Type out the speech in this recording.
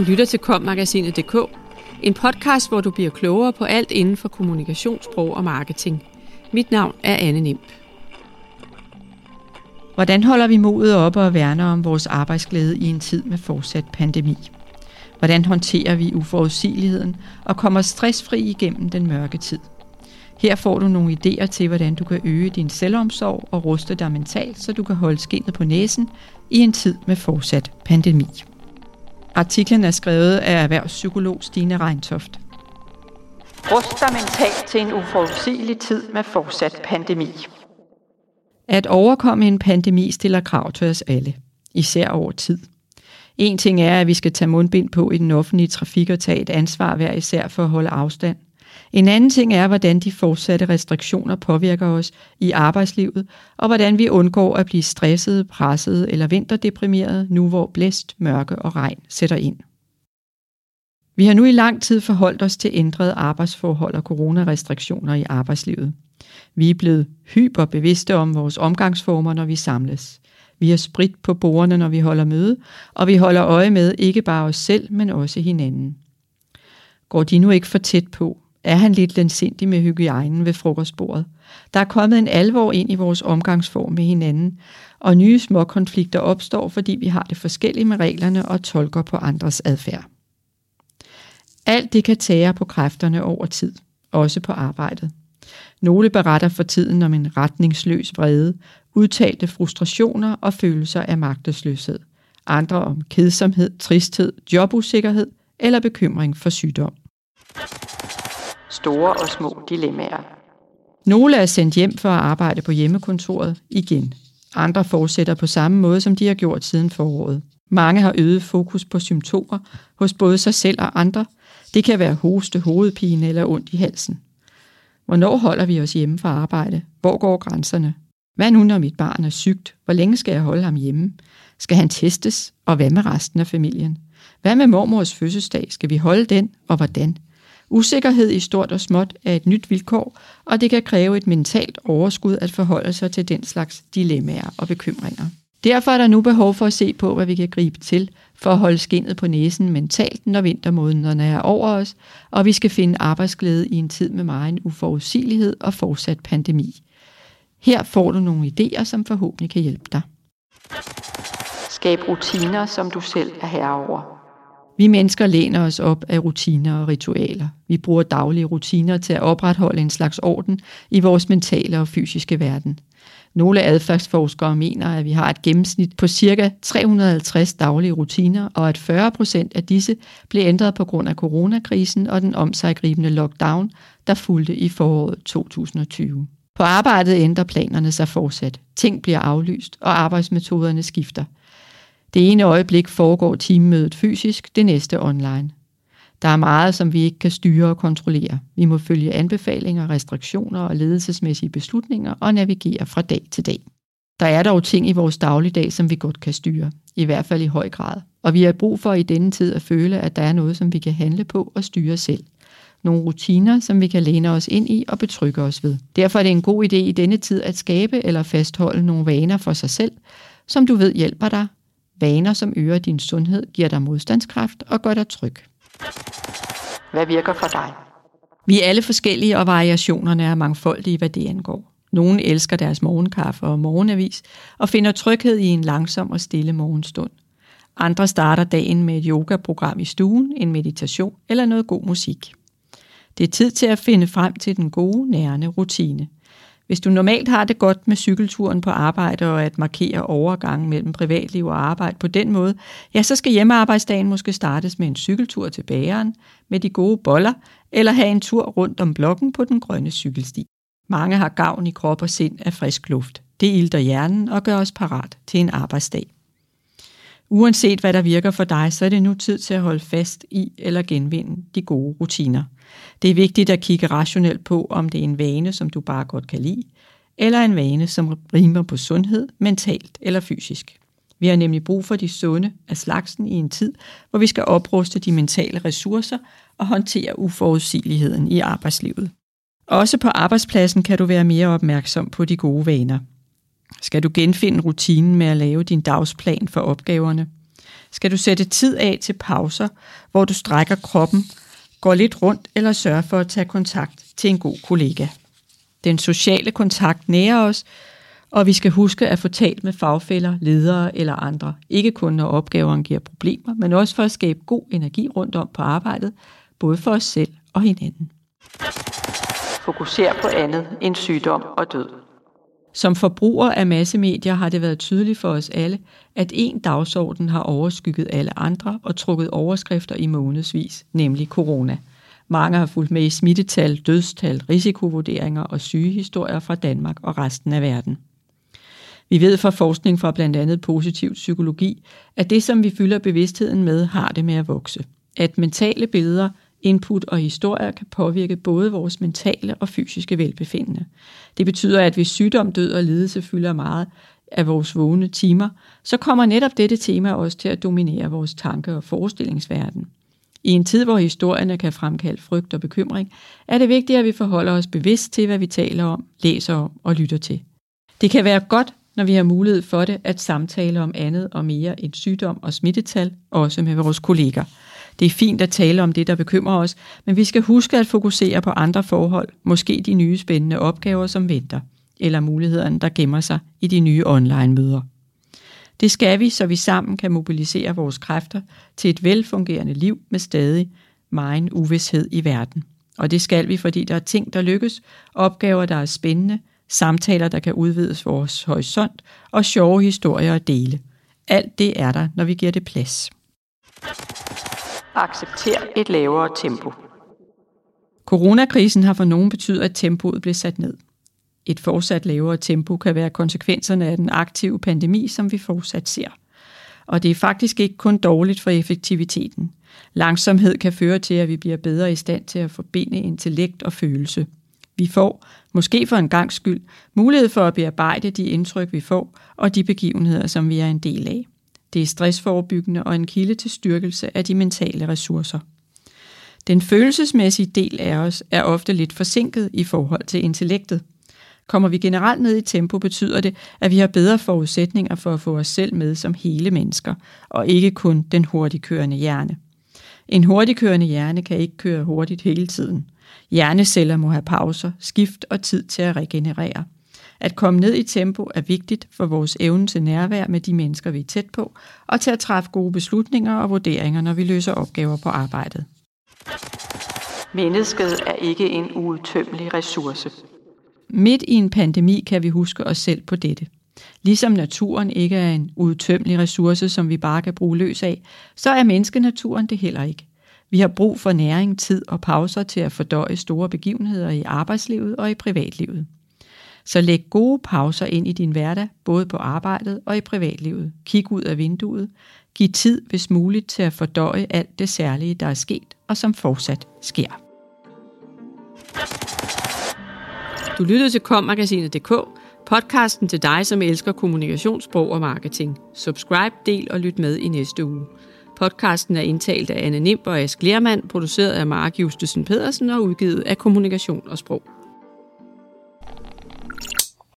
Du lytter til kommagasinet.dk, en podcast, hvor du bliver klogere på alt inden for kommunikationssprog og marketing. Mit navn er Anne Nimp. Hvordan holder vi modet oppe og værner om vores arbejdsglæde i en tid med fortsat pandemi? Hvordan håndterer vi uforudsigeligheden og kommer stressfri igennem den mørke tid? Her får du nogle idéer til, hvordan du kan øge din selvomsorg og ruste dig mentalt, så du kan holde skinnet på næsen i en tid med fortsat pandemi. Artiklen er skrevet af erhvervspsykolog Stine Reintoft. Rust dig mentalt til en uforudsigelig tid med fortsat pandemi. At overkomme en pandemi stiller krav til os alle, især over tid. En ting er, at vi skal tage mundbind på i den offentlige trafik og tage et ansvar hver især for at holde afstand. En anden ting er, hvordan de fortsatte restriktioner påvirker os i arbejdslivet, og hvordan vi undgår at blive stresset, presset eller vinterdeprimeret, nu hvor blæst, mørke og regn sætter ind. Vi har nu i lang tid forholdt os til ændrede arbejdsforhold og coronarestriktioner i arbejdslivet. Vi er blevet hyperbevidste om vores omgangsformer, når vi samles. Vi har sprit på bordene, når vi holder møde, og vi holder øje med ikke bare os selv, men også hinanden. Går de nu ikke for tæt på, er han lidt lensindig med hygiejnen ved frokostbordet. Der er kommet en alvor ind i vores omgangsform med hinanden, og nye små konflikter opstår, fordi vi har det forskellige med reglerne og tolker på andres adfærd. Alt det kan tære på kræfterne over tid, også på arbejdet. Nogle beretter for tiden om en retningsløs vrede, udtalte frustrationer og følelser af magtesløshed. Andre om kedsomhed, tristhed, jobusikkerhed eller bekymring for sygdom. Store og små dilemmaer. Nogle er sendt hjem for at arbejde på hjemmekontoret igen. Andre fortsætter på samme måde, som de har gjort siden foråret. Mange har øget fokus på symptomer hos både sig selv og andre. Det kan være hoste, hovedpine eller ondt i halsen. Hvornår holder vi os hjemme fra arbejde? Hvor går grænserne? Hvad nu, når mit barn er sygt? Hvor længe skal jeg holde ham hjemme? Skal han testes? Og hvad med resten af familien? Hvad med mormors fødselsdag? Skal vi holde den? Og hvordan? Usikkerhed i stort og småt er et nyt vilkår, og det kan kræve et mentalt overskud at forholde sig til den slags dilemmaer og bekymringer. Derfor er der nu behov for at se på, hvad vi kan gribe til for at holde skinnet på næsen mentalt, når vintermånederne er over os, og vi skal finde arbejdsglæde i en tid med meget uforudsigelighed og fortsat pandemi. Her får du nogle idéer, som forhåbentlig kan hjælpe dig. Skab rutiner, som du selv er herre over. Vi mennesker læner os op af rutiner og ritualer. Vi bruger daglige rutiner til at opretholde en slags orden i vores mentale og fysiske verden. Nogle adfærdsforskere mener, at vi har et gennemsnit på ca. 350 daglige rutiner, og at 40 procent af disse blev ændret på grund af coronakrisen og den omsaggribende lockdown, der fulgte i foråret 2020. På arbejdet ændrer planerne sig fortsat. Ting bliver aflyst, og arbejdsmetoderne skifter – det ene øjeblik foregår teammødet fysisk, det næste online. Der er meget, som vi ikke kan styre og kontrollere. Vi må følge anbefalinger, restriktioner og ledelsesmæssige beslutninger og navigere fra dag til dag. Der er dog ting i vores dagligdag, som vi godt kan styre, i hvert fald i høj grad. Og vi har brug for i denne tid at føle, at der er noget, som vi kan handle på og styre selv. Nogle rutiner, som vi kan læne os ind i og betrygge os ved. Derfor er det en god idé i denne tid at skabe eller fastholde nogle vaner for sig selv, som du ved hjælper dig Vaner, som øger din sundhed, giver dig modstandskraft og gør dig tryg. Hvad virker for dig? Vi er alle forskellige, og variationerne er mangfoldige, hvad det angår. Nogle elsker deres morgenkaffe og morgenavis og finder tryghed i en langsom og stille morgenstund. Andre starter dagen med et yogaprogram i stuen, en meditation eller noget god musik. Det er tid til at finde frem til den gode, nærende rutine – hvis du normalt har det godt med cykelturen på arbejde og at markere overgangen mellem privatliv og arbejde på den måde, ja, så skal hjemmearbejdsdagen måske startes med en cykeltur til bageren med de gode boller, eller have en tur rundt om blokken på den grønne cykelsti. Mange har gavn i krop og sind af frisk luft. Det ilter hjernen og gør os parat til en arbejdsdag. Uanset hvad der virker for dig, så er det nu tid til at holde fast i eller genvinde de gode rutiner – det er vigtigt at kigge rationelt på, om det er en vane, som du bare godt kan lide, eller en vane, som rimer på sundhed, mentalt eller fysisk. Vi har nemlig brug for de sunde af slagsen i en tid, hvor vi skal opruste de mentale ressourcer og håndtere uforudsigeligheden i arbejdslivet. Også på arbejdspladsen kan du være mere opmærksom på de gode vaner. Skal du genfinde rutinen med at lave din dagsplan for opgaverne? Skal du sætte tid af til pauser, hvor du strækker kroppen, går lidt rundt eller sørger for at tage kontakt til en god kollega. Den sociale kontakt nærer os, og vi skal huske at få talt med fagfælder, ledere eller andre. Ikke kun når opgaverne giver problemer, men også for at skabe god energi rundt om på arbejdet, både for os selv og hinanden. Fokuser på andet end sygdom og død. Som forbruger af massemedier har det været tydeligt for os alle, at en dagsorden har overskygget alle andre og trukket overskrifter i månedsvis, nemlig corona. Mange har fulgt med i smittetal, dødstal, risikovurderinger og sygehistorier fra Danmark og resten af verden. Vi ved fra forskning fra blandt andet positiv psykologi, at det, som vi fylder bevidstheden med, har det med at vokse. At mentale billeder, input og historier kan påvirke både vores mentale og fysiske velbefindende. Det betyder, at hvis sygdom, død og lidelse fylder meget af vores vågne timer, så kommer netop dette tema også til at dominere vores tanke- og forestillingsverden. I en tid, hvor historierne kan fremkalde frygt og bekymring, er det vigtigt, at vi forholder os bevidst til, hvad vi taler om, læser om og lytter til. Det kan være godt når vi har mulighed for det, at samtale om andet og mere end sygdom og smittetal, også med vores kolleger. Det er fint at tale om det, der bekymrer os, men vi skal huske at fokusere på andre forhold, måske de nye spændende opgaver, som venter, eller mulighederne, der gemmer sig i de nye online-møder. Det skal vi, så vi sammen kan mobilisere vores kræfter til et velfungerende liv med stadig meget uvidshed i verden. Og det skal vi, fordi der er ting, der lykkes, opgaver, der er spændende, samtaler, der kan udvides vores horisont, og sjove historier at dele. Alt det er der, når vi giver det plads. Accepter et lavere tempo. Coronakrisen har for nogen betydet, at tempoet blev sat ned. Et fortsat lavere tempo kan være konsekvenserne af den aktive pandemi, som vi fortsat ser. Og det er faktisk ikke kun dårligt for effektiviteten. Langsomhed kan føre til, at vi bliver bedre i stand til at forbinde intellekt og følelse – vi får, måske for en gang skyld, mulighed for at bearbejde de indtryk, vi får, og de begivenheder, som vi er en del af. Det er stressforebyggende og en kilde til styrkelse af de mentale ressourcer. Den følelsesmæssige del af os er ofte lidt forsinket i forhold til intellektet. Kommer vi generelt ned i tempo, betyder det, at vi har bedre forudsætninger for at få os selv med som hele mennesker, og ikke kun den hurtigkørende hjerne. En hurtigkørende hjerne kan ikke køre hurtigt hele tiden – Hjerneceller må have pauser, skift og tid til at regenerere. At komme ned i tempo er vigtigt for vores evne til nærvær med de mennesker, vi er tæt på, og til at træffe gode beslutninger og vurderinger, når vi løser opgaver på arbejdet. Mennesket er ikke en uudtømmelig ressource. Midt i en pandemi kan vi huske os selv på dette. Ligesom naturen ikke er en udtømmelig ressource, som vi bare kan bruge løs af, så er menneskenaturen det heller ikke. Vi har brug for næring, tid og pauser til at fordøje store begivenheder i arbejdslivet og i privatlivet. Så læg gode pauser ind i din hverdag, både på arbejdet og i privatlivet. Kig ud af vinduet. Giv tid, hvis muligt, til at fordøje alt det særlige, der er sket og som fortsat sker. Du lyttede til kommagasinet.dk, podcasten til dig, som elsker kommunikationssprog og marketing. Subscribe, del og lyt med i næste uge. Podcasten er indtalt af Anne Nimb og Ask Lermand, produceret af Mark Justesen Pedersen og udgivet af Kommunikation og Sprog.